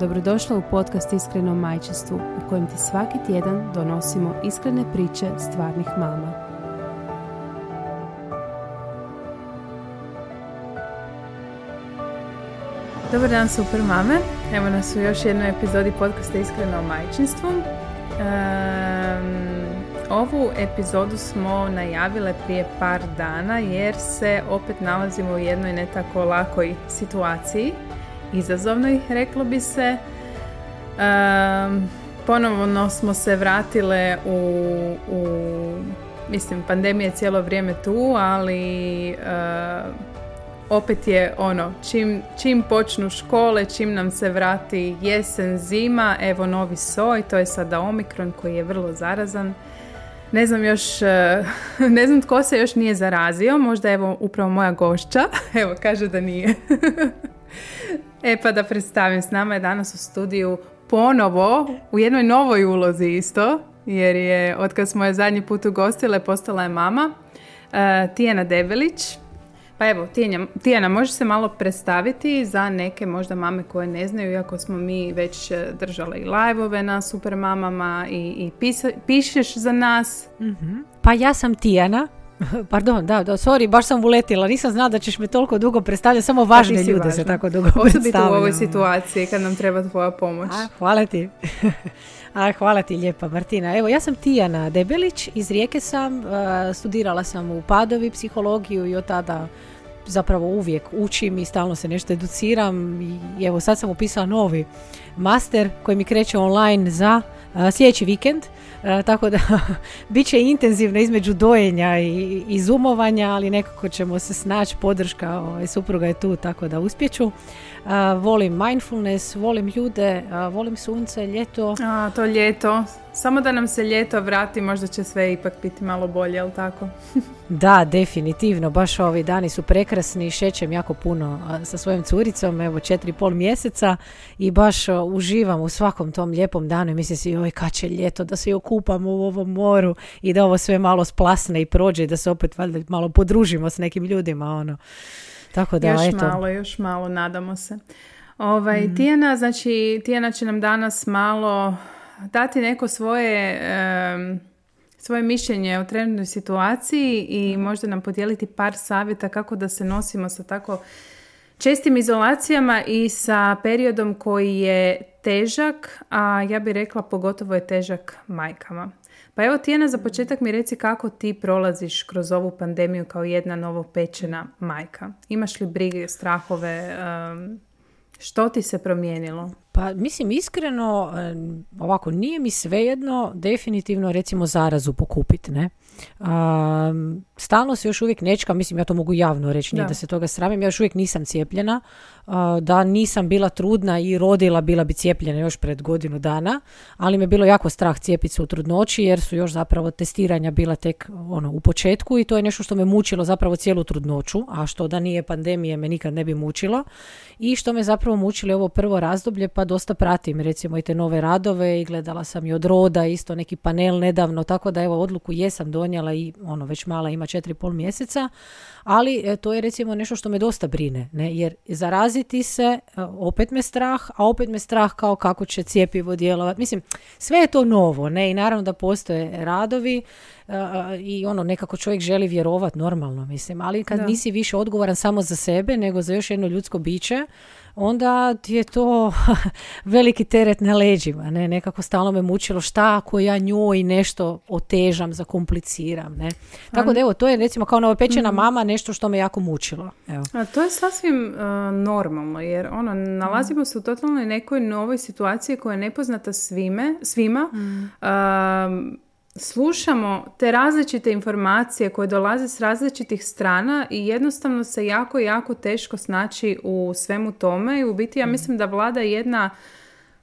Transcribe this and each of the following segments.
Dobrodošla u podcast Iskreno majčinstvu u kojem ti svaki tjedan donosimo iskrene priče stvarnih mama. Dobar dan super mame, evo nas u još jednoj epizodi podcasta Iskreno o majčinstvu. ovu epizodu smo najavile prije par dana jer se opet nalazimo u jednoj ne tako lakoj situaciji izazovnoj, reklo bi se. Um, ponovno smo se vratile u, u mislim, pandemija je cijelo vrijeme tu, ali uh, opet je ono, čim, čim počnu škole, čim nam se vrati jesen, zima, evo novi soj, to je sada Omikron koji je vrlo zarazan. Ne znam još, ne znam tko se još nije zarazio, možda evo upravo moja gošća, evo kaže da nije. E pa da predstavim, s nama je danas u studiju ponovo u jednoj novoj ulozi isto, jer je od kad smo je zadnji put ugostile postala je mama, uh, Tijana Debelić. Pa evo, Tijana, Tijana, možeš se malo predstaviti za neke možda mame koje ne znaju, iako smo mi već e, držale i live na super mamama i, i pišeš za nas. mm Pa ja sam Tijana, Pardon, da, da, sorry, baš sam uletila. Nisam znala da ćeš me toliko dugo predstavljati, samo važne ljude se tako dugo Osobito u ovoj situaciji kad nam treba tvoja pomoć. A, hvala ti. A, hvala ti lijepa Martina. Evo, ja sam Tijana Debelić, iz Rijeke sam, studirala sam u Padovi psihologiju i od tada zapravo uvijek učim i stalno se nešto educiram i evo sad sam upisala novi master koji mi kreće online za sljedeći vikend tako da bit će intenzivno između dojenja i, i zumovanja, ali nekako ćemo se snaći, podrška ovaj, supruga je tu, tako da uspjeću. Volim mindfulness, volim ljude, volim sunce, ljeto. A, to ljeto. Samo da nam se ljeto vrati, možda će sve ipak biti malo bolje, jel tako? da, definitivno. Baš ovi dani su prekrasni. Šećem jako puno sa svojim curicom, evo četiri pol mjeseca i baš uživam u svakom tom lijepom danu i mislim si, oj, kad će ljeto, da se okupamo u ovom moru i da ovo sve malo splasne i prođe i da se opet valjda malo podružimo s nekim ljudima, ono. Tako da, još eto. malo, još malo, nadamo se. Ovaj, mm. Tijana, znači, Tijana će nam danas malo dati neko svoje, svoje mišljenje o trenutnoj situaciji i možda nam podijeliti par savjeta kako da se nosimo sa tako čestim izolacijama i sa periodom koji je težak, a ja bih rekla pogotovo je težak majkama. Pa evo Tijena, za početak mi reci kako ti prolaziš kroz ovu pandemiju kao jedna novopečena majka. Imaš li brige, strahove, što ti se promijenilo? Pa mislim iskreno, ovako nije mi svejedno definitivno recimo zarazu pokupiti, ne? Um, stalno se još uvijek nečka, mislim ja to mogu javno reći, nije da. se toga sramim, ja još uvijek nisam cijepljena, da nisam bila trudna i rodila, bila bi cijepljena još pred godinu dana, ali me bilo jako strah cijepiti se u trudnoći jer su još zapravo testiranja bila tek ono, u početku i to je nešto što me mučilo zapravo cijelu trudnoću, a što da nije pandemije me nikad ne bi mučilo i što me zapravo mučilo ovo prvo razdoblje pa dosta pratim recimo i te nove radove i gledala sam i od roda isto neki panel nedavno, tako da evo odluku jesam donijela i ono već mala ima četiri pol mjeseca, ali e, to je recimo nešto što me dosta brine, ne? jer zaraziti se, e, opet me strah, a opet me strah kao kako će cijepivo djelovati. Mislim, sve je to novo ne? i naravno da postoje radovi e, i ono nekako čovjek želi vjerovat normalno, mislim, ali kad nisi više odgovoran samo za sebe nego za još jedno ljudsko biće, onda ti je to veliki teret na leđima. Ne? Nekako stalno me mučilo šta ako ja njoj nešto otežam, zakompliciram. Ne? Tako da evo, to je recimo kao novopečena mm mama nešto što me jako mučilo. Evo. A to je sasvim uh, normalno jer ono, nalazimo se u totalno nekoj novoj situaciji koja je nepoznata svime, svima. Mm. Uh, slušamo te različite informacije koje dolaze s različitih strana i jednostavno se jako, jako teško snaći u svemu tome i u biti ja mm. mislim da vlada jedna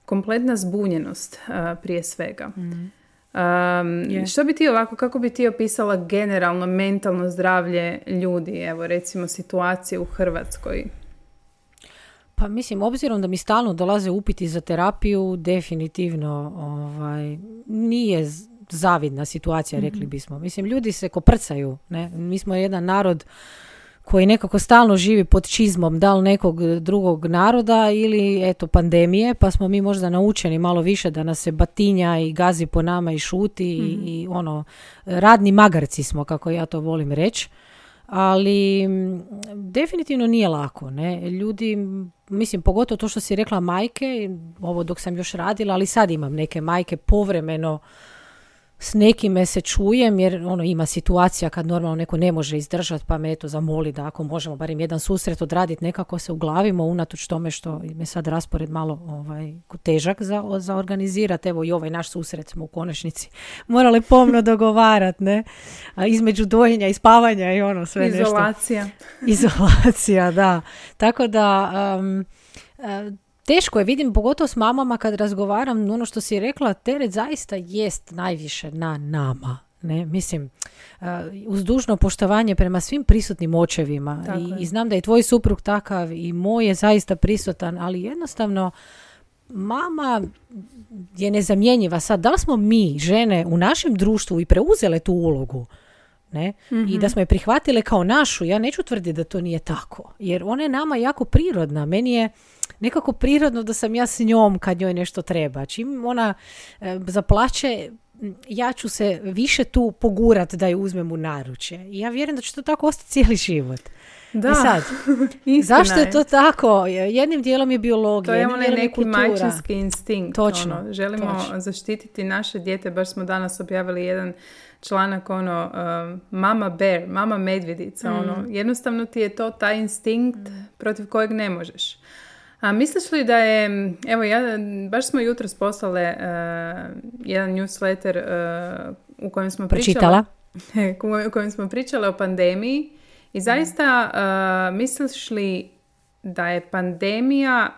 kompletna zbunjenost uh, prije svega. Mm. Um, Što bi ti ovako, kako bi ti opisala generalno mentalno zdravlje ljudi, evo recimo situacije u Hrvatskoj? Pa mislim, obzirom da mi stalno dolaze upiti za terapiju, definitivno ovaj, nije zavidna situacija, rekli mhm. bismo. Mislim, ljudi se koprcaju. Ne? Mi smo jedan narod koji nekako stalno živi pod čizmom da li nekog drugog naroda ili eto pandemije, pa smo mi možda naučeni malo više da nas se batinja i gazi po nama i šuti i, mhm. i ono, radni magarci smo, kako ja to volim reći. Ali definitivno nije lako. Ne? Ljudi, mislim, pogotovo to što si rekla majke, ovo dok sam još radila, ali sad imam neke majke povremeno s nekime se čujem jer ono ima situacija kad normalno neko ne može izdržati pa me eto zamoli da ako možemo barem jedan susret odraditi nekako se uglavimo unatoč tome što me sad raspored malo ovaj, težak za, za organizirati. Evo i ovaj naš susret smo u konačnici morali pomno dogovarati ne? A između dojenja i spavanja i ono sve Izolacija. nešto. Izolacija, da. Tako da Teško je, vidim pogotovo s mamama kad razgovaram, ono što si rekla, teret zaista jest najviše na nama. Ne, mislim, uh, uz dužno poštovanje prema svim prisutnim očevima I, i znam da je tvoj suprug takav i moj je zaista prisutan, ali jednostavno mama je nezamjenjiva. Sad, da li smo mi, žene, u našem društvu i preuzele tu ulogu? Ne? I da mhm. smo je prihvatile kao našu, ja neću tvrditi da to nije tako. Jer ona je nama jako prirodna. Meni je nekako prirodno da sam ja s njom kad njoj nešto treba. Čim ona e, zaplaće, ja ću se više tu pogurat da ju uzmem u naručje. I ja vjerujem da će to tako ostati cijeli život. Da, I sad, zašto je to tako? Jednim dijelom je biologija, To je onaj neki majčinski instinkt. Točno. Ono, želimo zaštititi naše dijete. Baš smo danas objavili jedan članak ono um, mama bear, mama medvjedica. Ono, mm. jednostavno ti je to taj instinkt mm. protiv kojeg ne možeš. A misliš li da je, evo ja, baš smo jutros poslale uh, jedan newsletter uh, u kojem smo pričala, u kojem smo pričale o pandemiji i zaista uh, misliš li da je pandemija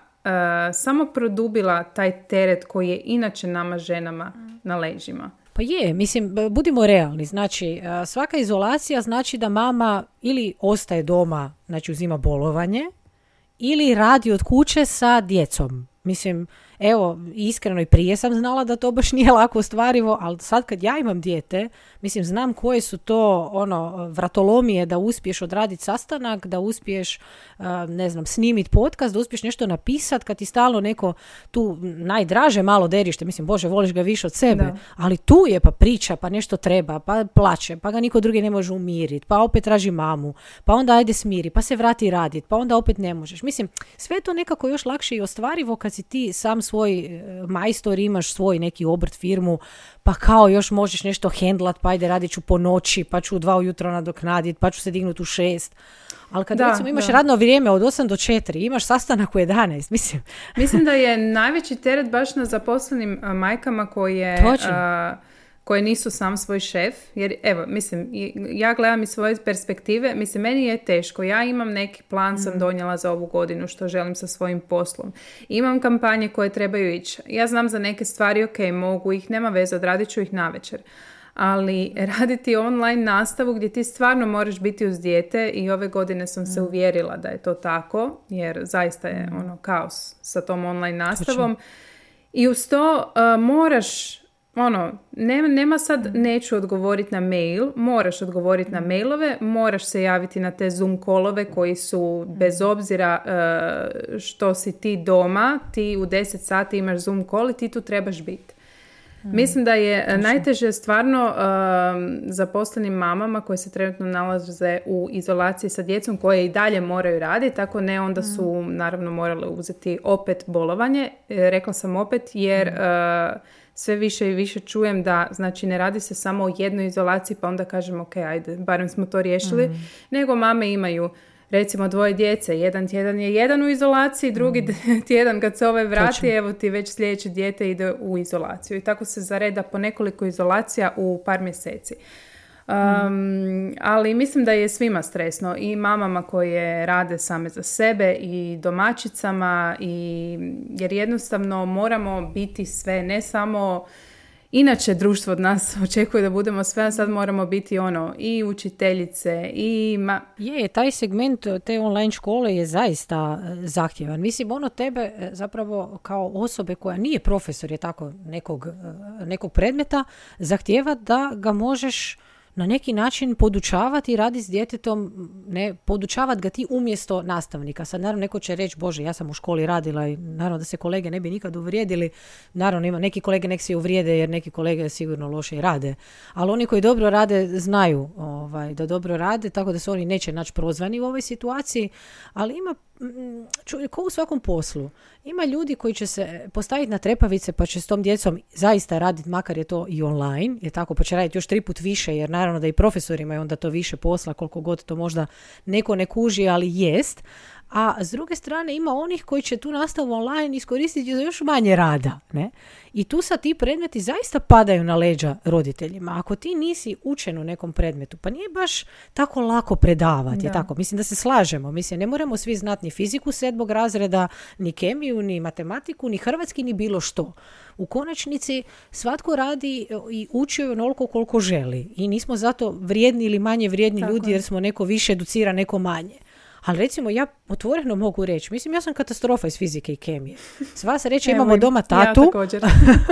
samo produbila taj teret koji je inače nama ženama na leđima? Pa je, mislim, budimo realni. Znači, svaka izolacija znači da mama ili ostaje doma, znači uzima bolovanje, ili radi od kuće sa djecom. Mislim, evo, iskreno i prije sam znala da to baš nije lako ostvarivo, ali sad kad ja imam dijete, mislim, znam koje su to ono vratolomije da uspiješ odraditi sastanak, da uspiješ, ne znam, snimiti podcast, da uspiješ nešto napisat kad ti stalno neko tu najdraže malo derište, mislim, bože, voliš ga više od sebe, ali tu je pa priča, pa nešto treba, pa plaće, pa ga niko drugi ne može umiriti, pa opet traži mamu, pa onda ajde smiri, pa se vrati radit, pa onda opet ne možeš. Mislim, sve to nekako još lakše i ostvarivo kad si ti sam svoj e, majstor, imaš svoj neki obrt, firmu, pa kao još možeš nešto hendlat, pa ajde radit ću po noći, pa ću u dva ujutro nadoknaditi, pa ću se dignuti u šest. Ali kad da, recimo imaš radno vrijeme od 8 do 4, imaš sastanak u 11, mislim. Mislim da je najveći teret baš na zaposlenim majkama koje... Točno koje nisu sam svoj šef, jer evo, mislim, ja gledam iz svoje perspektive, mislim, meni je teško, ja imam neki plan, sam mhm. donijela za ovu godinu što želim sa svojim poslom. Imam kampanje koje trebaju ići. Ja znam za neke stvari, ok, mogu ih, nema veze, odradit ću ih na večer. Ali raditi online nastavu gdje ti stvarno moraš biti uz dijete i ove godine sam se mhm. uvjerila da je to tako, jer zaista je mhm. ono kaos sa tom online nastavom. I uz to uh, moraš ono, nema, nema sad neću odgovoriti na mail, moraš odgovoriti na mailove, moraš se javiti na te Zoom kolove koji su bez obzira uh, što si ti doma, ti u 10 sati imaš Zoom call i ti tu trebaš biti. Mm. Mislim da je najteže stvarno uh, zaposlenim mamama koje se trenutno nalaze u izolaciji sa djecom koje i dalje moraju raditi, tako ne onda su mm. naravno morale uzeti opet bolovanje. E, rekla sam opet jer uh, sve više i više čujem da znači ne radi se samo o jednoj izolaciji pa onda kažem ok, ajde, barem smo to riješili, mm. nego mame imaju recimo dvoje djece, jedan tjedan je jedan u izolaciji, drugi mm. tjedan kad se ovaj vrati, evo ti već sljedeće dijete ide u izolaciju i tako se zareda po nekoliko izolacija u par mjeseci. Um, ali mislim da je svima stresno i mamama koje rade same za sebe i domaćicama i jer jednostavno moramo biti sve ne samo inače društvo od nas očekuje da budemo sve, a sad moramo biti ono i učiteljice i... Ma... Je, taj segment te online škole je zaista e, zahtjevan. Mislim, ono tebe e, zapravo kao osobe koja nije profesor je tako nekog, e, nekog predmeta, zahtjeva da ga možeš na neki način podučavati i raditi s djetetom, ne, podučavati ga ti umjesto nastavnika. Sad naravno neko će reći, bože, ja sam u školi radila i naravno da se kolege ne bi nikad uvrijedili. Naravno ima neki kolege nek se uvrijede jer neki kolege sigurno loše i rade. Ali oni koji dobro rade znaju ovaj, da dobro rade, tako da se oni neće naći prozvani u ovoj situaciju. Ali ima ko u svakom poslu. Ima ljudi koji će se postaviti na trepavice pa će s tom djecom zaista raditi, makar je to i online, je tako, pa će raditi još tri put više, jer naravno da i profesorima je onda to više posla, koliko god to možda neko ne kuži, ali jest a s druge strane ima onih koji će tu nastavu online iskoristiti za još manje rada. Ne? I tu sad ti predmeti zaista padaju na leđa roditeljima. Ako ti nisi učen u nekom predmetu, pa nije baš tako lako predavati. Tako? Mislim da se slažemo. Mislim, ne moramo svi znati ni fiziku sedmog razreda, ni kemiju, ni matematiku, ni hrvatski, ni bilo što. U konačnici svatko radi i uči onoliko koliko želi. I nismo zato vrijedni ili manje vrijedni ljudi jer smo neko više educira, neko manje. Ali recimo ja otvoreno mogu reći, mislim ja sam katastrofa iz fizike i kemije. Sva se reći imamo doma tatu. Ja također.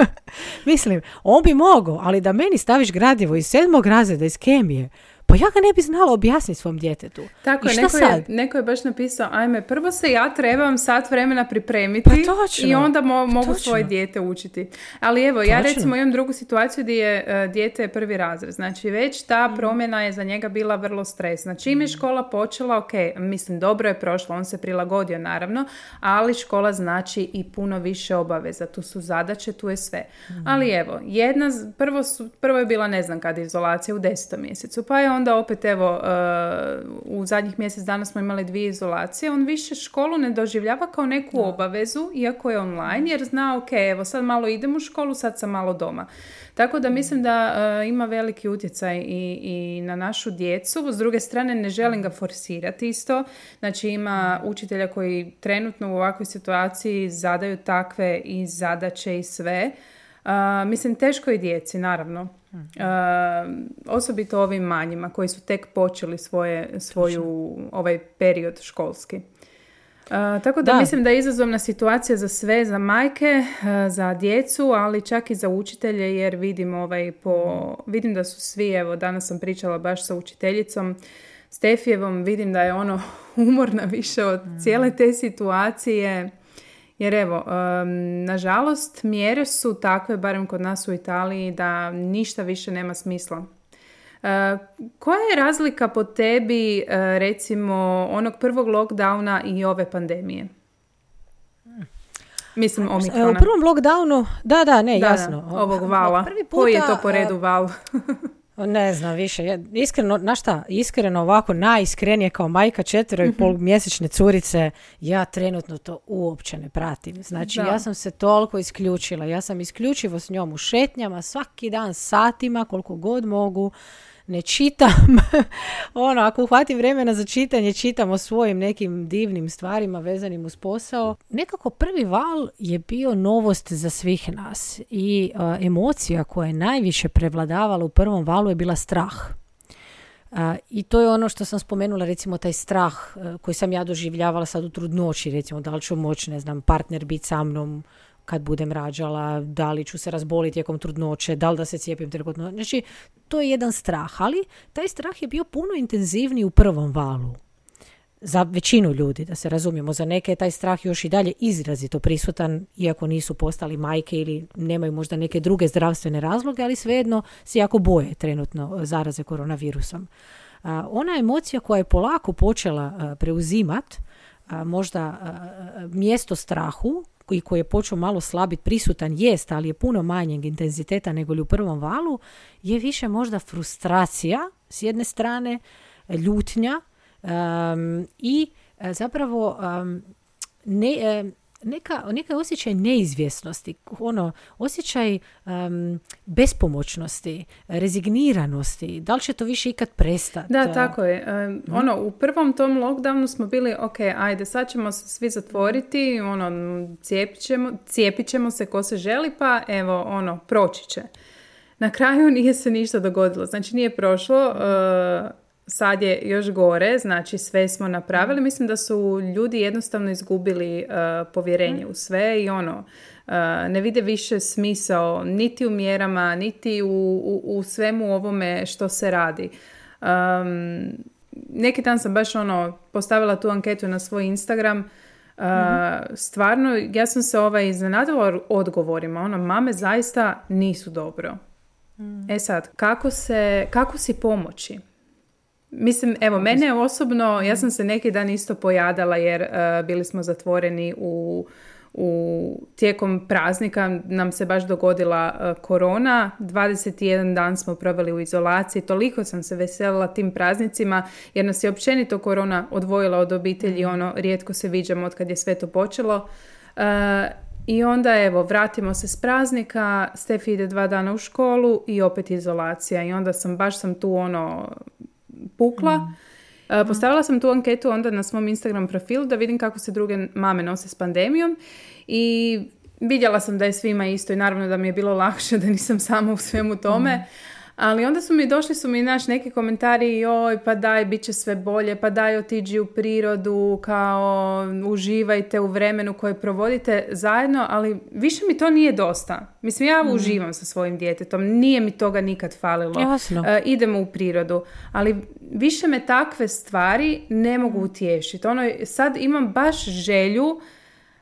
mislim, on bi mogao, ali da meni staviš gradivo iz sedmog razreda iz kemije, pa ja ga ne bi znala objasniti svom djetetu. Tako je, neko, sad? je, neko je baš napisao, ajme, prvo se ja trebam sat vremena pripremiti pa i onda mogu svoje dijete učiti. Ali evo, ja recimo imam drugu situaciju gdje je uh, dijete prvi razred. Znači, već ta mm. promjena je za njega bila vrlo stresna. Čim je mm. škola počela, ok, mislim, dobro je prošlo, on se prilagodio naravno, ali škola znači i puno više obaveza. Tu su zadaće, tu je sve. Mm. Ali evo, jedna, prvo, su, prvo je bila, ne znam kad izolacija, u desetom mjesecu, pa je on onda opet evo uh, u zadnjih mjesec dana smo imali dvije izolacije, on više školu ne doživljava kao neku obavezu, iako je online, jer zna ok, evo sad malo idem u školu, sad sam malo doma. Tako da mislim da uh, ima veliki utjecaj i, i na našu djecu. S druge strane ne želim ga forsirati isto. Znači ima učitelja koji trenutno u ovakvoj situaciji zadaju takve i zadaće i sve. Uh, mislim teško je djeci naravno osobito ovim manjima koji su tek počeli svoje, svoju ovaj period školski. tako da, mislim da je izazovna situacija za sve, za majke, za djecu, ali čak i za učitelje jer vidim ovaj po, vidim da su svi, evo danas sam pričala baš sa učiteljicom Stefijevom, vidim da je ono umorna više od cijele te situacije jer evo, nažalost, mjere su takve, barem kod nas u Italiji, da ništa više nema smisla. Uh, koja je razlika po tebi, uh, recimo, onog prvog lockdowna i ove pandemije? Mislim, omikrona. U prvom lockdownu, da, da, ne, jasno. ovog vala. Prvi puta, Koji je to po redu val? Ne znam više. Iskreno, na šta, iskreno ovako najiskrenije kao majka četvero i pol mhm. mjesečne curice, ja trenutno to uopće ne pratim. Znači, ja sam se toliko isključila. Ja sam isključivo s njom u šetnjama svaki dan satima koliko god mogu ne čitam. ono, ako uhvatim vremena za čitanje, čitam o svojim nekim divnim stvarima vezanim uz posao. Nekako prvi val je bio novost za svih nas i emocija koja je najviše prevladavala u prvom valu je bila strah. I to je ono što sam spomenula, recimo taj strah koji sam ja doživljavala sad u trudnoći, recimo da li ću moći, ne znam, partner biti sa mnom kad budem rađala, da li ću se razboliti tijekom trudnoće, da li da se cijepim tijekom Znači, to je jedan strah, ali taj strah je bio puno intenzivniji u prvom valu. Za većinu ljudi, da se razumijemo, za neke je taj strah još i dalje izrazito prisutan, iako nisu postali majke ili nemaju možda neke druge zdravstvene razloge, ali svejedno se jako boje trenutno zaraze koronavirusom. ona emocija koja je polako počela preuzimat, možda mjesto strahu, i koji je počeo malo slabiti prisutan jest, ali je puno manjeg intenziteta nego li u prvom valu, je više možda frustracija s jedne strane, ljutnja i e, zapravo ne, neka, neka osjećaj neizvjesnosti, ono, osjećaj bespomoćnosti, rezigniranosti, da li će to više ikad prestati? Da, tako je. Um, ono, u prvom tom lockdownu smo bili, ok, ajde, sad ćemo se svi zatvoriti, ono, cijepit ćemo, cijepit ćemo se ko se želi, pa evo, ono, proći će. na kraju nije se ništa dogodilo. Znači nije prošlo, uh, sad je još gore, znači sve smo napravili. Mislim da su ljudi jednostavno izgubili uh, povjerenje u sve i ono, uh, ne vide više smisao niti u mjerama, niti u, u, u svemu ovome što se radi. Um, neki dan sam baš ono postavila tu anketu na svoj Instagram Uh, stvarno, ja sam se ovaj iznenadila odgovorima. Ono, mame zaista nisu dobro. Mm. E sad, kako, se, kako si pomoći? Mislim, evo, mene osobno, ja sam se neki dan isto pojadala jer uh, bili smo zatvoreni u u tijekom praznika nam se baš dogodila uh, korona. 21 dan smo proveli u izolaciji. Toliko sam se veselila tim praznicima jer nas je općenito korona odvojila od obitelji. Mhm. Ono, rijetko se viđamo od kad je sve to počelo. Uh, I onda evo, vratimo se s praznika, Stefi ide dva dana u školu i opet izolacija. I onda sam, baš sam tu ono, pukla. Mm. Uh, postavila sam tu anketu onda na svom Instagram profilu da vidim kako se druge mame nose s pandemijom i vidjela sam da je svima isto i naravno da mi je bilo lakše da nisam sama u svemu tome. Mm. Ali onda su mi došli su mi naš neki komentari joj pa daj bit će sve bolje, pa daj otiđi u prirodu, kao uživajte u vremenu koje provodite zajedno, ali više mi to nije dosta. Mislim ja mm. uživam sa svojim djetetom, nije mi toga nikad falilo. Jasno. E, idemo u prirodu, ali više me takve stvari ne mogu utješiti. Ono, sad imam baš želju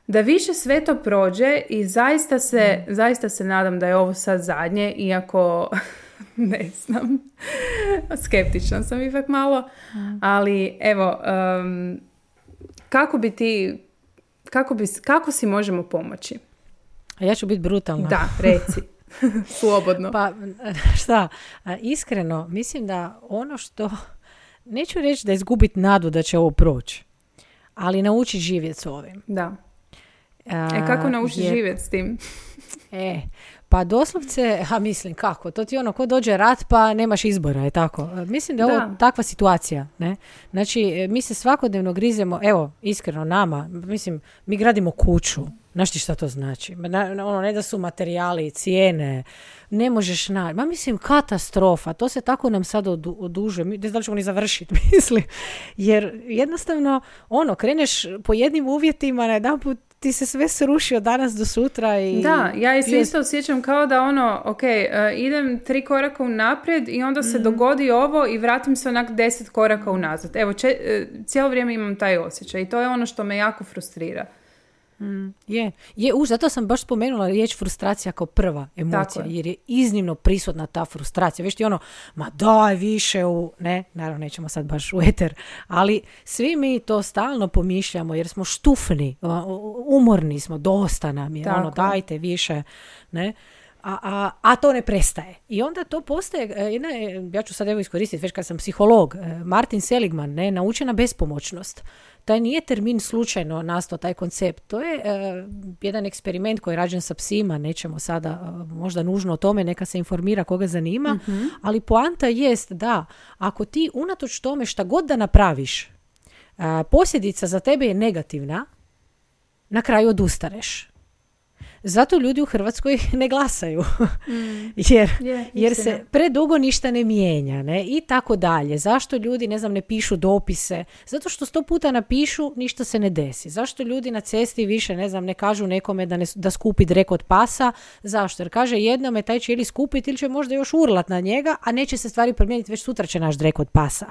da više sve to prođe i zaista se, mm. zaista se nadam da je ovo sad zadnje, iako ne znam. Skeptična sam ipak malo. Ali evo, kako bi ti, kako, bi, kako si možemo pomoći? A ja ću biti brutalna. Da, reci. Slobodno. Pa šta, iskreno, mislim da ono što, neću reći da izgubiti nadu da će ovo proći, ali nauči živjeti s ovim. Da. e kako nauči živjeti s tim? e, pa doslovce, a mislim kako, to ti ono, ko dođe rat pa nemaš izbora, je tako. Mislim da je ovo takva situacija, ne. Znači, e, mi se svakodnevno grizemo, evo, iskreno nama, mislim, mi gradimo kuću, Znaš ti šta to znači? Ono, ne da su materijali, cijene, ne možeš naći. Ma mislim, katastrofa. To se tako nam sad odužuje. Ne znam da ćemo ni završiti, mislim. Jer jednostavno, ono, kreneš po jednim uvjetima, na jedan put ti se sve srušio danas do sutra i... Da, ja se isto osjećam kao da ono, ok, uh, idem tri koraka unaprijed i onda se mm dogodi ovo i vratim se onak deset koraka unazad. Evo, če, uh, cijelo vrijeme imam taj osjećaj i to je ono što me jako frustrira. Mm, je, je už, zato sam baš spomenula riječ frustracija kao prva emocija, jer je iznimno prisutna ta frustracija. Već ti ono, ma daj više u, ne, naravno nećemo sad baš u eter, ali svi mi to stalno pomišljamo jer smo štufni, umorni smo, dosta nam je, ono, dajte više, ne. A, a, a, to ne prestaje. I onda to postaje, e, jedna, ja ću sad evo iskoristiti, već kad sam psiholog, e, Martin Seligman, ne, naučena bespomoćnost taj nije termin slučajno nastao taj koncept. To je e, jedan eksperiment koji je rađen sa psima, nećemo sada e, možda nužno o tome, neka se informira koga zanima, mhm. ali poanta jest da ako ti unatoč tome šta god da napraviš, e, posljedica za tebe je negativna, na kraju odustaneš. Zato ljudi u Hrvatskoj ne glasaju. Mm. jer jer se predugo ništa ne mijenja. Ne? I tako dalje. Zašto ljudi, ne znam, ne pišu dopise? Zato što sto puta napišu, ništa se ne desi. Zašto ljudi na cesti više, ne znam, ne kažu nekome da, ne, da skupi drek od pasa? Zašto? Jer kaže jednome taj će ili skupiti ili će možda još urlat na njega, a neće se stvari promijeniti, već sutra će naš drek od pasa.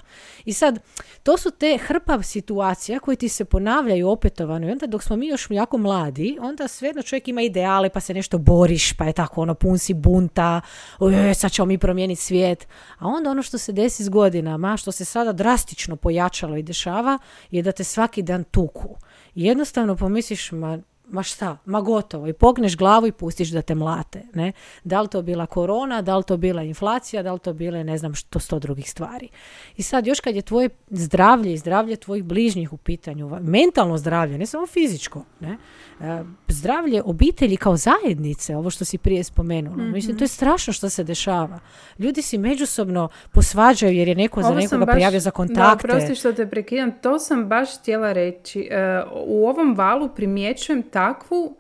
I sad, to su te hrpa situacija koje ti se ponavljaju opetovano i onda dok smo mi još jako mladi, onda svejedno čovjek ima ide ideale pa se nešto boriš pa je tako ono pun si bunta oj, sad ćemo mi promijeniti svijet. A onda ono što se desi s godinama što se sada drastično pojačalo i dešava je da te svaki dan tuku. Jednostavno pomisliš ma ma šta, ma gotovo i pogneš glavu i pustiš da te mlate, ne? Da li to bila korona, da li to bila inflacija, da li to bile ne znam što sto drugih stvari. I sad još kad je tvoje zdravlje i zdravlje tvojih bližnjih u pitanju, mentalno zdravlje, ne samo fizičko, ne? E, zdravlje obitelji kao zajednice, ovo što si prije spomenula. mm Mislim, to je strašno što se dešava. Ljudi si međusobno posvađaju jer je neko za nekoga baš, prijavio za kontakte. Da, prosti što te prekidam, to sam baš htjela reći. E, u ovom valu primjećujem takvu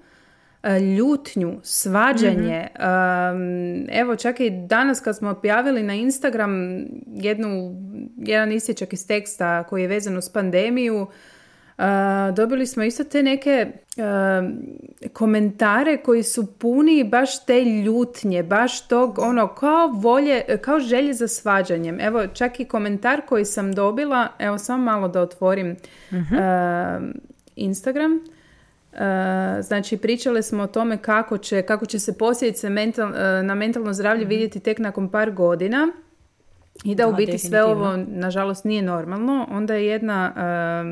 e, ljutnju, svađanje. Mhm. evo, čak i danas kad smo objavili na Instagram jednu, jedan isječak iz teksta koji je vezan uz pandemiju, dobili smo isto te neke komentare koji su puni baš te ljutnje, baš tog ono kao volje, kao želje za svađanjem. Evo čak i komentar koji sam dobila, evo samo malo da otvorim uh Instagram. Znači pričale smo o tome kako će, kako će se posljedice mental, na mentalno zdravlje mhm. vidjeti tek nakon par godina i da, u biti sve ovo nažalost nije normalno, onda je jedna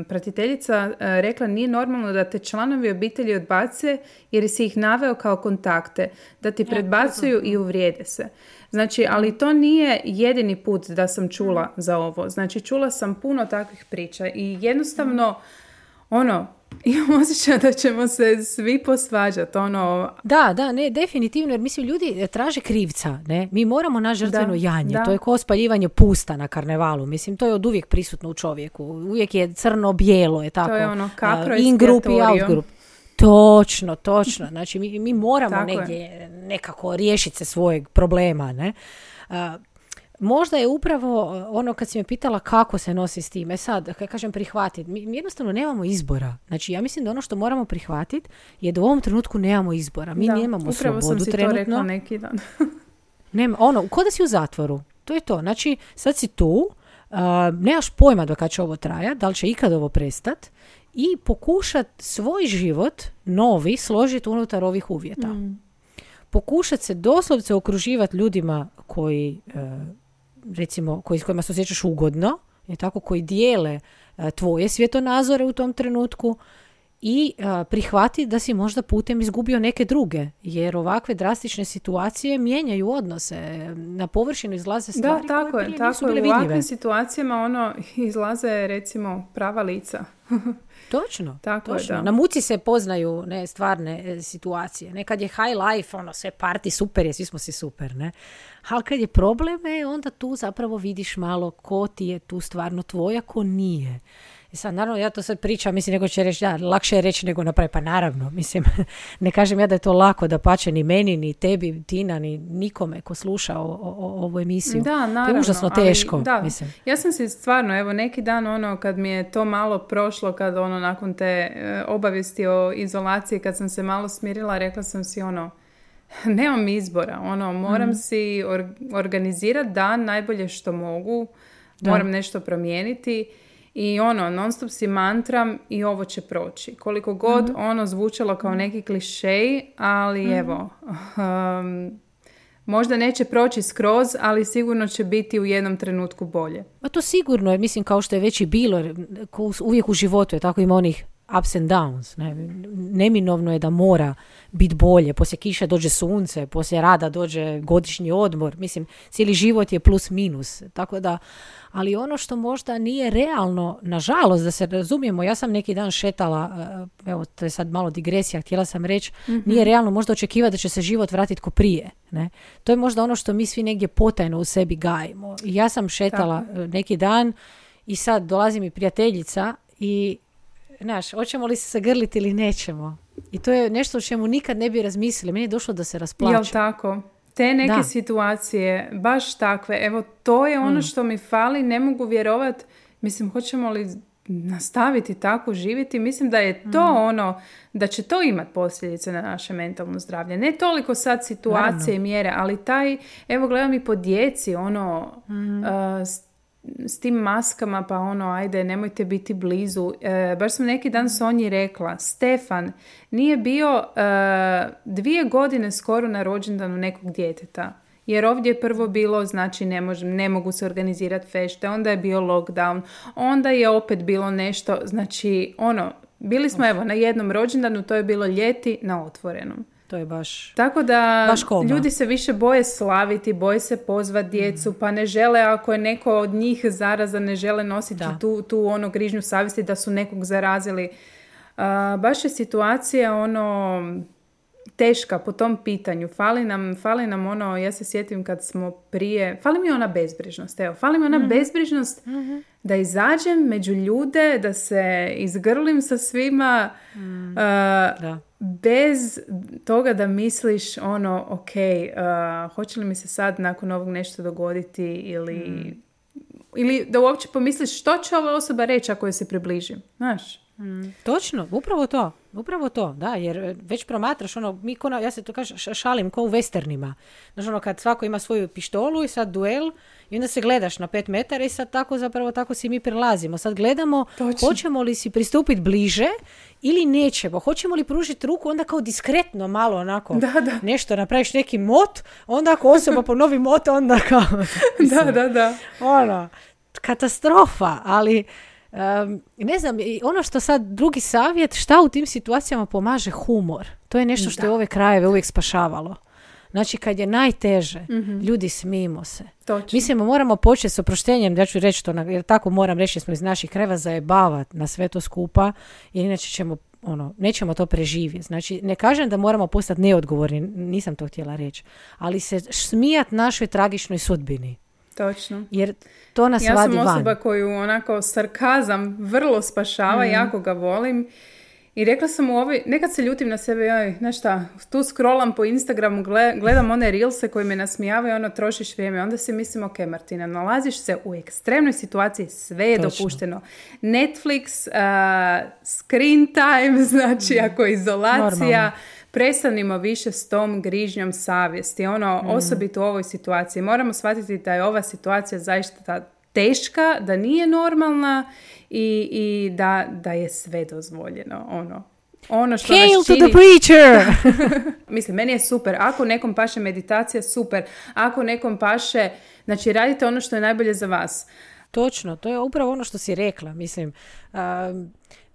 pratiteljica rekla nije normalno da te članovi obitelji odbace jer si ih naveo kao kontakte, da ti predbacuju i uvrijede se. Znači, ali to nije jedini put da sam čula mm. za ovo. Znači, čula sam puno takvih priča i jednostavno, ono, imam osjećaj da ćemo se svi posvađati. Ono... Da, da, ne, definitivno, jer mislim ljudi e, traže krivca, ne? Mi moramo naš žrtveno janje, to je ko spaljivanje pusta na karnevalu, mislim, to je od uvijek prisutno u čovjeku, uvijek je crno-bijelo, je tako. To je ono kapro uh, in group i out group. Točno, točno. Znači, mi, mi moramo negdje nekako riješiti se svojeg problema, ne? Uh, možda je upravo uh, ono kad si me pitala kako se nosi s time, sad, kad kažem prihvatiti, mi, jednostavno nemamo izbora. Znači, ja mislim da ono što moramo prihvatiti je da u ovom trenutku nemamo izbora. Mi nemamo upravo slobodu sam si trenutno. to rekla neki dan. Nema, ono, ko da si u zatvoru. To je to. Znači, sad si tu, uh, nemaš pojma do kad će ovo trajati, da li će ikad ovo prestat i pokušat svoj život novi složiti unutar ovih uvjeta. Mm. Pokušat se doslovce okruživati ljudima koji uh, recimo koji, s kojima se osjećaš ugodno, je tako, koji dijele e, tvoje svjetonazore u tom trenutku i a, prihvati da si možda putem izgubio neke druge, jer ovakve drastične situacije mijenjaju odnose, na površinu izlaze stvari da, tako koje je, tako je. U ovakvim situacijama ono izlaze recimo prava lica. Točno, Tako točno. Je, da. Na muci se poznaju ne, stvarne e, situacije. Nekad je high life, ono sve party super je, svi smo si super, ne. Ali kad je problem, e, onda tu zapravo vidiš malo ko ti je tu stvarno tvoja, ko nije. I sad, naravno, ja to sad pričam, mislim, nego će reći, da, lakše je reći nego napraviti, pa naravno, mislim, ne kažem ja da je to lako, da pače ni meni, ni tebi, Tina, ni nikome ko sluša o, o, ovu emisiju. Da, naravno. To je užasno teško, da, mislim. Ja sam si stvarno, evo, neki dan, ono, kad mi je to malo prošlo, kad, ono, nakon te e, obavijesti o izolaciji, kad sam se malo smirila, rekla sam si, ono, nemam izbora, ono, moram mm. si organizirati dan najbolje što mogu, moram nešto promijeniti i ono, non stop si mantram i ovo će proći. Koliko god mhm. ono zvučalo kao neki klišej, ali mm evo, um, možda neće proći skroz, ali sigurno će biti u jednom trenutku bolje. Pa to sigurno je, mislim kao što je već i bilo, uvijek u životu je tako ima onih ups and downs. Ne? Neminovno je da mora biti bolje. Poslije kiše dođe sunce, poslije rada dođe godišnji odmor. Mislim, cijeli život je plus minus. Tako da, ali ono što možda nije realno, nažalost, da se razumijemo, ja sam neki dan šetala, eh, evo, to je sad malo digresija, htjela sam reći, mhm. nije realno možda očekivati da će se život vratiti ko prije. Ne? To je možda ono što mi svi negdje potajno u sebi gajimo. I ja sam šetala Tako. Eh, neki dan i sad dolazi mi prijateljica i znaš, hoćemo li se zagrliti ili nećemo. I to je nešto o čemu nikad ne bi razmislili. Meni je došlo da se rasplače. Jel tako? Te neke situacije, baš takve. Evo, to je ono mm. što mi fali. Ne mogu vjerovat. Mislim, hoćemo li nastaviti tako živjeti? Mislim da je to mm. ono, da će to imati posljedice na naše mentalno zdravlje. Ne toliko sad situacije i mjere, ali taj, evo gledam i po djeci, ono, mm. uh, s tim maskama pa ono ajde nemojte biti blizu. E, baš sam neki dan Sonji rekla Stefan nije bio e, dvije godine skoro na rođendanu nekog djeteta jer ovdje je prvo bilo znači ne, ne mogu se organizirati fešte onda je bio lockdown onda je opet bilo nešto znači ono bili smo evo na jednom rođendanu to je bilo ljeti na otvorenom to je baš Tako da baš ljudi se više boje slaviti, boje se pozvati mm. djecu, pa ne žele ako je neko od njih zaraza, ne žele nositi tu, tu ono grižnju savjesti da su nekog zarazili. baš je situacija ono teška po tom pitanju. Fali nam, fali nam ono, ja se sjetim kad smo prije, fali mi ona bezbrižnost, evo, fali mi ona mm bezbrižnost mhm. da izađem među ljude, da se izgrlim sa svima. Mm. da bez toga da misliš ono, ok, uh, hoće li mi se sad nakon ovog nešto dogoditi ili, mm. ili da uopće pomisliš što će ova osoba reći ako joj se približim, znaš? Mm. Točno, upravo to. Upravo to, da, jer e, već promatraš ono, mi ko ja se to kažem, šalim, ko u westernima. Znaš ono, kad svako ima svoju pištolu i sad duel i onda se gledaš na pet metara i sad tako zapravo tako si mi prilazimo. Sad gledamo Točno. hoćemo li si pristupiti bliže ili nećemo. Hoćemo li pružiti ruku onda kao diskretno malo onako da, da. nešto napraviš neki mot, onda ako osoba ponovi mot onda kao... da, da, da. Ono, katastrofa, ali ne znam, ono što sad drugi savjet, šta u tim situacijama pomaže humor. To je nešto što je ove krajeve uvijek spašavalo. Znači kad je najteže, mm ljudi smijemo se. Točno. Mislimo, moramo početi s oproštenjem, ja ću reći to, jer tako moram reći, smo iz naših kreva zajebavati na sve to skupa, jer inače ćemo ono, nećemo to preživjeti. Znači, ne kažem da moramo postati neodgovorni, nisam to htjela reći, ali se smijat našoj tragičnoj sudbini. Točno. Jer to nas ja vadi van. Ja sam osoba koju onako sarkazam vrlo spašava, mm. jako ga volim. I rekla sam u ovoj, nekad se ljutim na sebe, joj, znaš šta, tu scrollam po Instagramu, gledam one reelse koji me nasmijavaju, ono, trošiš vrijeme. Onda si mislim, ok, Martina, nalaziš se u ekstremnoj situaciji, sve je dopušteno. Netflix, uh, screen time, znači, mm. ako je izolacija, prestanimo više s tom grižnjom savjesti. Ono, mm. osobito u ovoj situaciji. Moramo shvatiti da je ova situacija zaista teška, da nije normalna i, i da, da je sve dozvoljeno. Ono, ono što Hail nas čini... to the preacher! Mislim, meni je super. Ako nekom paše meditacija, super. Ako nekom paše, znači radite ono što je najbolje za vas. Točno, to je upravo ono što si rekla. Mislim,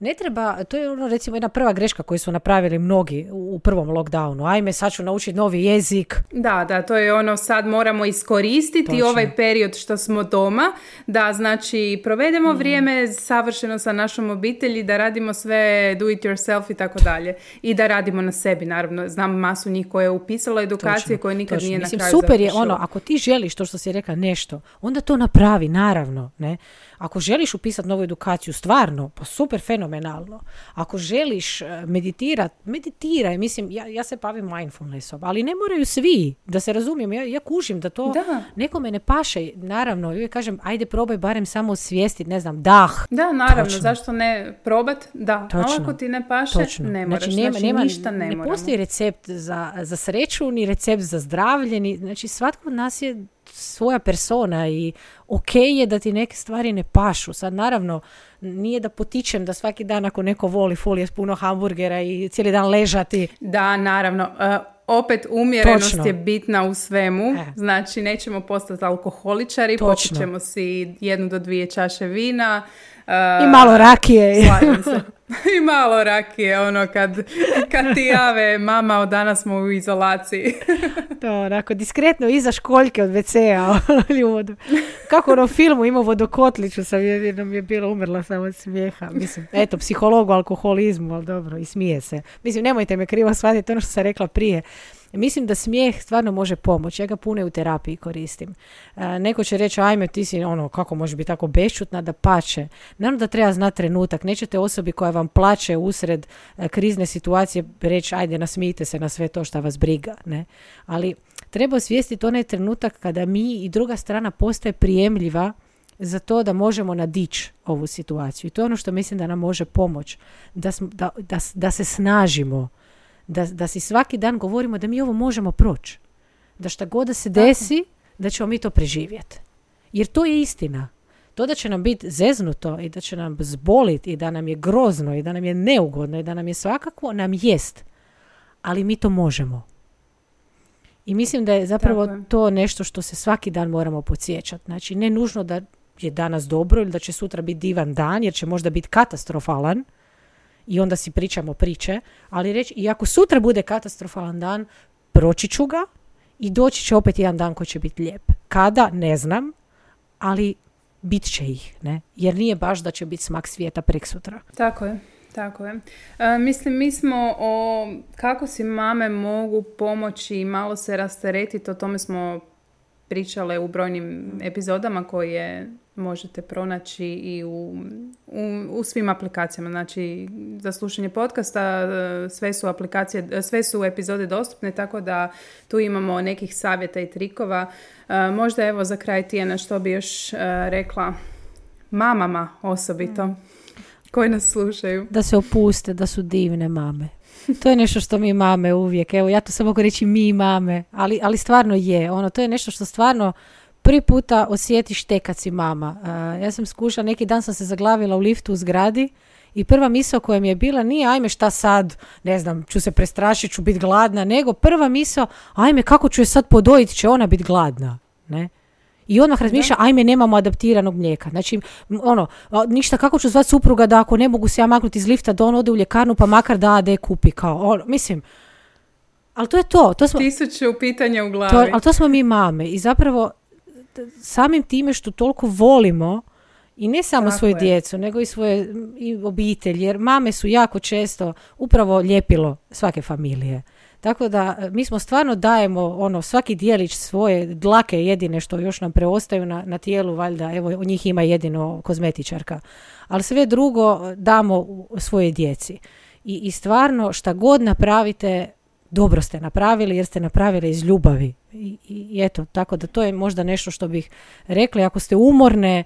ne treba, to je ono recimo jedna prva greška koju su napravili mnogi u prvom lockdownu. Ajme, sad ću naučiti novi jezik. Da, da, to je ono sad moramo iskoristiti ovaj period što smo doma, da znači provedemo mm. vrijeme savršeno sa našom obitelji, da radimo sve do it yourself i tako dalje. I da radimo na sebi, naravno. Znam masu njih koje je upisalo edukacije koje nikad nije Mislim, na kraju super je ono, ako ti želiš to što si rekla nešto, onda to napravi, naravno. Ne? Ako želiš upisati novu edukaciju, stvarno, pa super fenomenalno. Ako želiš e, meditirati, meditiraj. Mislim, ja, ja se bavim mindfulnessom, ali ne moraju svi, da se razumijem. Ja, ja kužim da to da. nekome ne paše. Naravno, uvijek kažem, ajde probaj barem samo osvijestiti, ne znam, dah. Da, naravno, zašto ne probat? Da, Točno. ako ti ne paše, Točno. ne moraš. Znači, nema, znači, nema, ništa ne, ne postoji recept za, za sreću, ni recept za zdravlje, ni, znači svatko od nas je svoja persona i ok je da ti neke stvari ne pašu. Sad naravno nije da potičem da svaki dan ako neko voli folije s puno hamburgera i cijeli dan ležati. Da, naravno. Uh, opet umjerenost je bitna u svemu. E. Znači nećemo postati alkoholičari, popit ćemo si jednu do dvije čaše vina. I malo rakije. se. I malo rakije, ono, kad, kad ti jave, mama, od danas smo u izolaciji. to, onako, diskretno iza školjke od WC-a, Kako ono filmu imao vodokotliću sam, jednom je bila umrla samo od smijeha. Mislim, eto, psihologu, alkoholizmu, ali dobro, i smije se. Mislim, nemojte me krivo shvatiti, ono što sam rekla prije. Mislim da smijeh stvarno može pomoći. Ja ga puno u terapiji koristim. E, neko će reći, ajme, ti si ono, kako može biti tako bešćutna da pače. Naravno da treba znati trenutak. Nećete osobi koja vam plaće usred e, krizne situacije reći, ajde, nasmijte se na sve to što vas briga. Ne? Ali treba osvijestiti onaj trenutak kada mi i druga strana postaje prijemljiva za to da možemo nadići ovu situaciju. I to je ono što mislim da nam može pomoći. Da, da, da, da se snažimo da, da si svaki dan govorimo da mi ovo možemo proći. Da šta god da se desi, da ćemo mi to preživjeti. Jer to je istina. To da će nam biti zeznuto i da će nam zboliti i da nam je grozno i da nam je neugodno i da nam je svakako, nam jest. Ali mi to možemo. I mislim da je zapravo to nešto što se svaki dan moramo podsjećati. Znači, ne nužno da je danas dobro ili da će sutra biti divan dan, jer će možda biti katastrofalan, i onda si pričamo priče, ali reći, i ako sutra bude katastrofalan dan, proći ću ga i doći će opet jedan dan koji će biti lijep. Kada? Ne znam, ali bit će ih, ne? Jer nije baš da će biti smak svijeta prek sutra. Tako je. Tako je. E, mislim, mi smo o kako si mame mogu pomoći i malo se rasteretiti, o tome smo pričale u brojnim epizodama koje možete pronaći i u, u, svim aplikacijama. Znači, za slušanje podcasta e, sve su aplikacije, e, sve su epizode dostupne, tako da tu imamo nekih savjeta i trikova. E, možda evo za kraj Tijena što bi još rekla mamama osobito mm. koji nas slušaju. Da se opuste, da su divne mame. To je nešto što mi mame uvijek, evo ja to samo mogu reći mi mame, ali, ali stvarno je, ono, to je nešto što stvarno prvi puta osjetiš te kad si mama. ja sam skušala, neki dan sam se zaglavila u liftu u zgradi i prva misao koja mi je bila nije ajme šta sad, ne znam, ću se prestrašiti, ću biti gladna, nego prva misao, ajme kako ću je sad podojiti, će ona biti gladna. Ne? I odmah razmišlja, ajme, nemamo adaptiranog mlijeka. Znači, ono, ništa, kako ću zvati supruga da ako ne mogu se ja maknuti iz lifta, da on ode u ljekarnu, pa makar da ade kupi, kao, ono, mislim, ali to je to. to smo, Tisuću pitanja u glavi. To, ali to smo mi mame i zapravo samim time što toliko volimo i ne samo Tako svoju djecu, nego i svoje i obitelj, jer mame su jako često upravo ljepilo svake familije. Tako da e, mi smo stvarno dajemo ono svaki dijelić svoje dlake jedine što još nam preostaju na, na tijelu, valjda evo u njih ima jedino kozmetičarka. Ali sve drugo damo svoje djeci. I, I stvarno šta god napravite, dobro ste napravili jer ste napravili iz ljubavi. I, i, eto, tako da to je možda nešto što bih rekli. Ako ste umorne,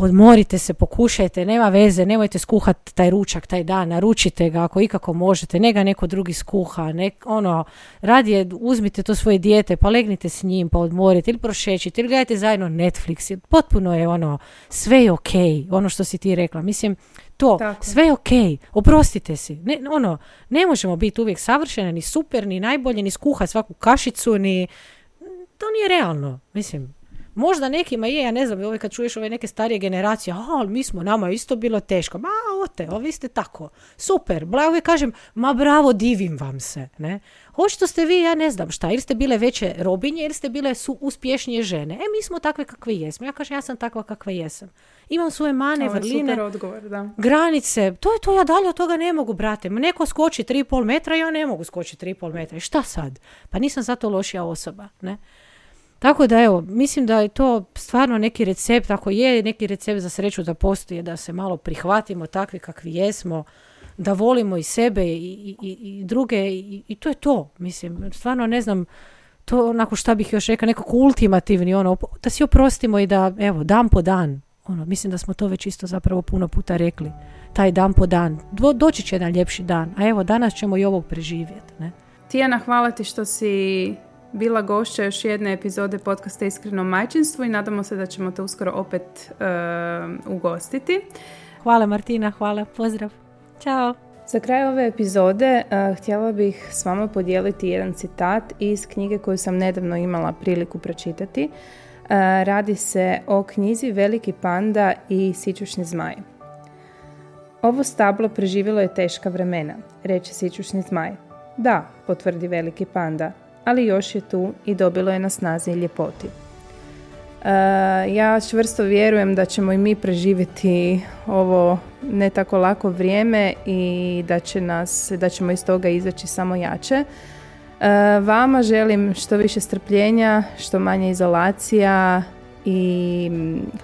podmorite se, pokušajte, nema veze, nemojte skuhati taj ručak taj dan, naručite ga ako ikako možete, ne ga neko drugi skuha, ne, ono, radije uzmite to svoje dijete, pa legnite s njim, pa odmorite, ili prošećite, ili gledajte zajedno Netflix, potpuno je ono, sve je ok, ono što si ti rekla, mislim, to, sve je ok, oprostite si, ne, ono, ne možemo biti uvijek savršene, ni super, ni najbolje, ni skuhati svaku kašicu, ni, to nije realno, mislim, Možda nekima je, ja ne znam, ove kad čuješ ove neke starije generacije, a, ali mi smo, nama isto bilo teško. Ma, ote, ovi ste tako. Super. Bla, uvijek kažem, ma bravo, divim vam se. Ne? Očito ste vi, ja ne znam šta, ili ste bile veće robinje, ili ste bile su uspješnije žene. E, mi smo takve kakve jesmo. Ja kažem, ja sam takva kakva jesam. Imam svoje mane, Ovo vrline, odgovor, da. granice. To je to, ja dalje od toga ne mogu, brate. Neko skoči 3,5 metra, ja ne mogu skočiti 3,5 metra. I šta sad? Pa nisam zato lošija osoba. Ne? Tako da evo, mislim da je to stvarno neki recept, ako je neki recept za sreću da postoji, da se malo prihvatimo takvi kakvi jesmo, da volimo i sebe i, i, i druge i, i, to je to. Mislim, stvarno ne znam to onako šta bih još rekao, nekako ultimativni, ono, da si oprostimo i da, evo, dan po dan, ono, mislim da smo to već isto zapravo puno puta rekli, taj dan po dan. Do, doći će jedan ljepši dan, a evo, danas ćemo i ovog preživjeti, ne? Tijana, hvala ti što si bila gošća još jedne epizode podcasta Iskreno majčinstvo i nadamo se da ćemo te uskoro opet uh, ugostiti. Hvala Martina, hvala, pozdrav. Ćao. Za kraj ove epizode uh, htjela bih s vama podijeliti jedan citat iz knjige koju sam nedavno imala priliku pročitati. Uh, radi se o knjizi Veliki panda i Sičušni zmaj. Ovo stablo preživjelo je teška vremena, reče Sičušni zmaj. Da, potvrdi Veliki panda, ali još je tu i dobilo je na snazi ljepoti. E, ja čvrsto vjerujem da ćemo i mi preživjeti ovo ne tako lako vrijeme i da, će nas, da ćemo iz toga izaći samo jače. E, vama želim što više strpljenja, što manje izolacija i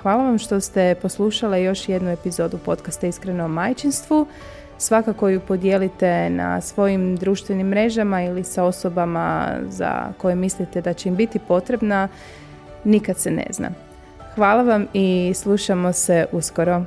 hvala vam što ste poslušali još jednu epizodu podcasta Iskreno o majčinstvu svakako ju podijelite na svojim društvenim mrežama ili sa osobama za koje mislite da će im biti potrebna, nikad se ne zna. Hvala vam i slušamo se uskoro.